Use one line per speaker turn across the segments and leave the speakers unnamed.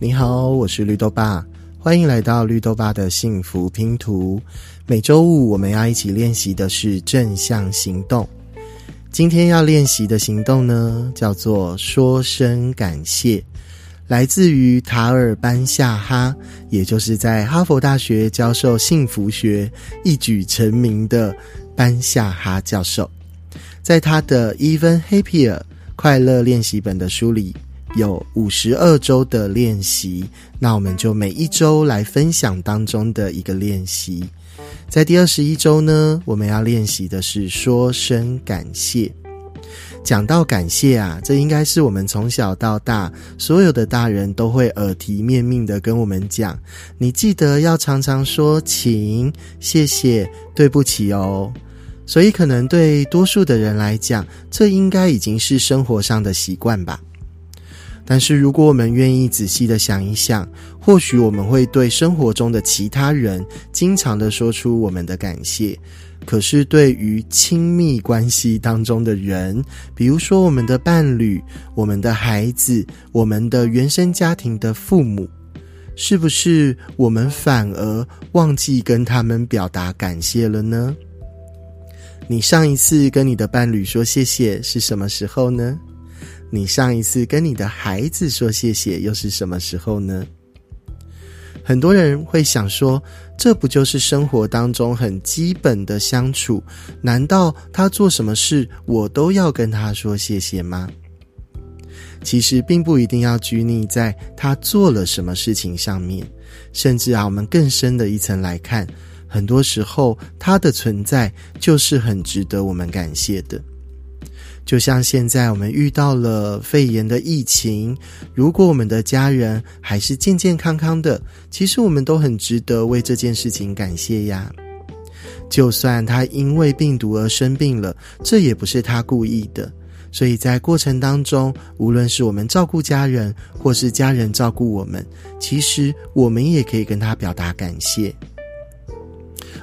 你好，我是绿豆爸，欢迎来到绿豆爸的幸福拼图。每周五我们要一起练习的是正向行动。今天要练习的行动呢，叫做说声感谢，来自于塔尔班夏哈，也就是在哈佛大学教授幸福学一举成名的班夏哈教授，在他的 Even Happier 快乐练习本的书里。有五十二周的练习，那我们就每一周来分享当中的一个练习。在第二十一周呢，我们要练习的是说声感谢。讲到感谢啊，这应该是我们从小到大所有的大人都会耳提面命的跟我们讲：你记得要常常说请、谢谢、对不起哦。所以，可能对多数的人来讲，这应该已经是生活上的习惯吧。但是，如果我们愿意仔细的想一想，或许我们会对生活中的其他人经常的说出我们的感谢。可是，对于亲密关系当中的人，比如说我们的伴侣、我们的孩子、我们的原生家庭的父母，是不是我们反而忘记跟他们表达感谢了呢？你上一次跟你的伴侣说谢谢是什么时候呢？你上一次跟你的孩子说谢谢又是什么时候呢？很多人会想说，这不就是生活当中很基本的相处？难道他做什么事我都要跟他说谢谢吗？其实并不一定要拘泥在他做了什么事情上面，甚至啊，我们更深的一层来看，很多时候他的存在就是很值得我们感谢的。就像现在我们遇到了肺炎的疫情，如果我们的家人还是健健康康的，其实我们都很值得为这件事情感谢呀。就算他因为病毒而生病了，这也不是他故意的。所以在过程当中，无论是我们照顾家人，或是家人照顾我们，其实我们也可以跟他表达感谢。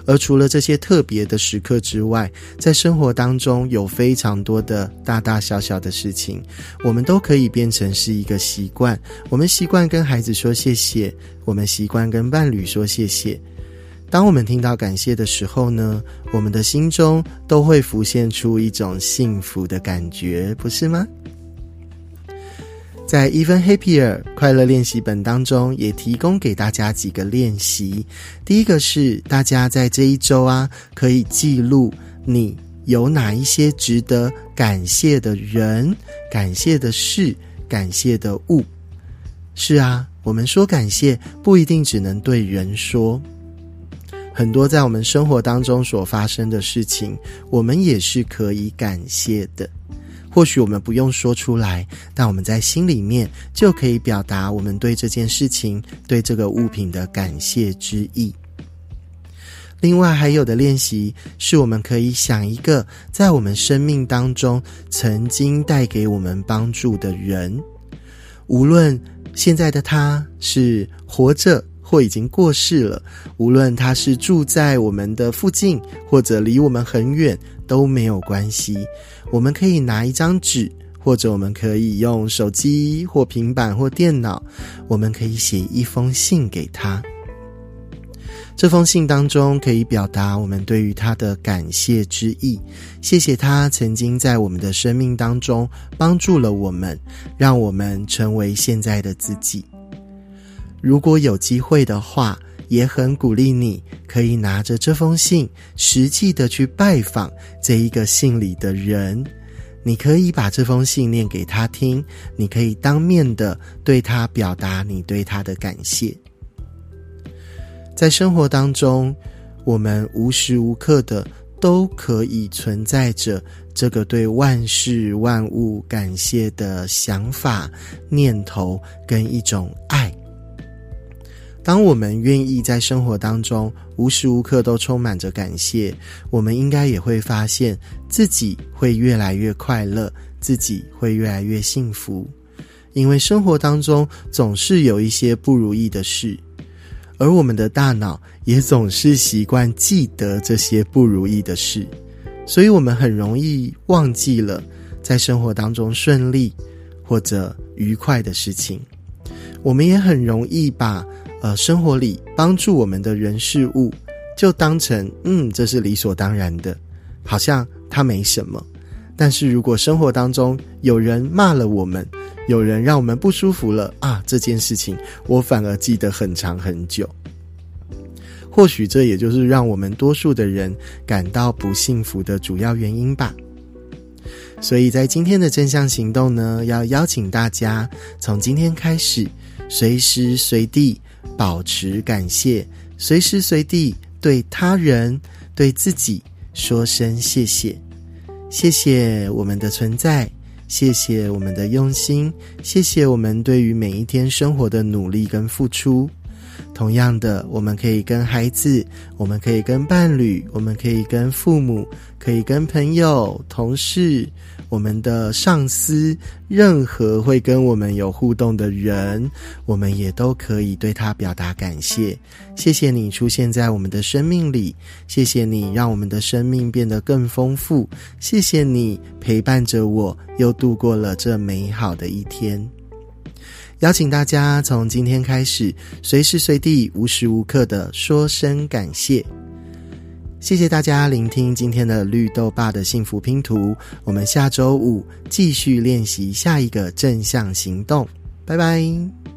而除了这些特别的时刻之外，在生活当中有非常多的大大小小的事情，我们都可以变成是一个习惯。我们习惯跟孩子说谢谢，我们习惯跟伴侣说谢谢。当我们听到感谢的时候呢，我们的心中都会浮现出一种幸福的感觉，不是吗？在 Even Happier 快乐练习本当中，也提供给大家几个练习。第一个是大家在这一周啊，可以记录你有哪一些值得感谢的人、感谢的事、感谢的物。是啊，我们说感谢不一定只能对人说，很多在我们生活当中所发生的事情，我们也是可以感谢的。或许我们不用说出来，但我们在心里面就可以表达我们对这件事情、对这个物品的感谢之意。另外，还有的练习是我们可以想一个在我们生命当中曾经带给我们帮助的人，无论现在的他是活着或已经过世了，无论他是住在我们的附近或者离我们很远。都没有关系，我们可以拿一张纸，或者我们可以用手机或平板或电脑，我们可以写一封信给他。这封信当中可以表达我们对于他的感谢之意，谢谢他曾经在我们的生命当中帮助了我们，让我们成为现在的自己。如果有机会的话。也很鼓励你，可以拿着这封信，实际的去拜访这一个信里的人。你可以把这封信念给他听，你可以当面的对他表达你对他的感谢。在生活当中，我们无时无刻的都可以存在着这个对万事万物感谢的想法、念头跟一种爱。当我们愿意在生活当中无时无刻都充满着感谢，我们应该也会发现自己会越来越快乐，自己会越来越幸福。因为生活当中总是有一些不如意的事，而我们的大脑也总是习惯记得这些不如意的事，所以我们很容易忘记了在生活当中顺利或者愉快的事情。我们也很容易把呃生活里帮助我们的人事物，就当成嗯这是理所当然的，好像它没什么。但是如果生活当中有人骂了我们，有人让我们不舒服了啊，这件事情我反而记得很长很久。或许这也就是让我们多数的人感到不幸福的主要原因吧。所以在今天的正向行动呢，要邀请大家从今天开始，随时随地保持感谢，随时随地对他人、对自己说声谢谢，谢谢我们的存在，谢谢我们的用心，谢谢我们对于每一天生活的努力跟付出。同样的，我们可以跟孩子，我们可以跟伴侣，我们可以跟父母，可以跟朋友、同事，我们的上司，任何会跟我们有互动的人，我们也都可以对他表达感谢。谢谢你出现在我们的生命里，谢谢你让我们的生命变得更丰富，谢谢你陪伴着我，又度过了这美好的一天。邀请大家从今天开始，随时随地、无时无刻的说声感谢。谢谢大家聆听今天的绿豆爸的幸福拼图。我们下周五继续练习下一个正向行动。拜拜。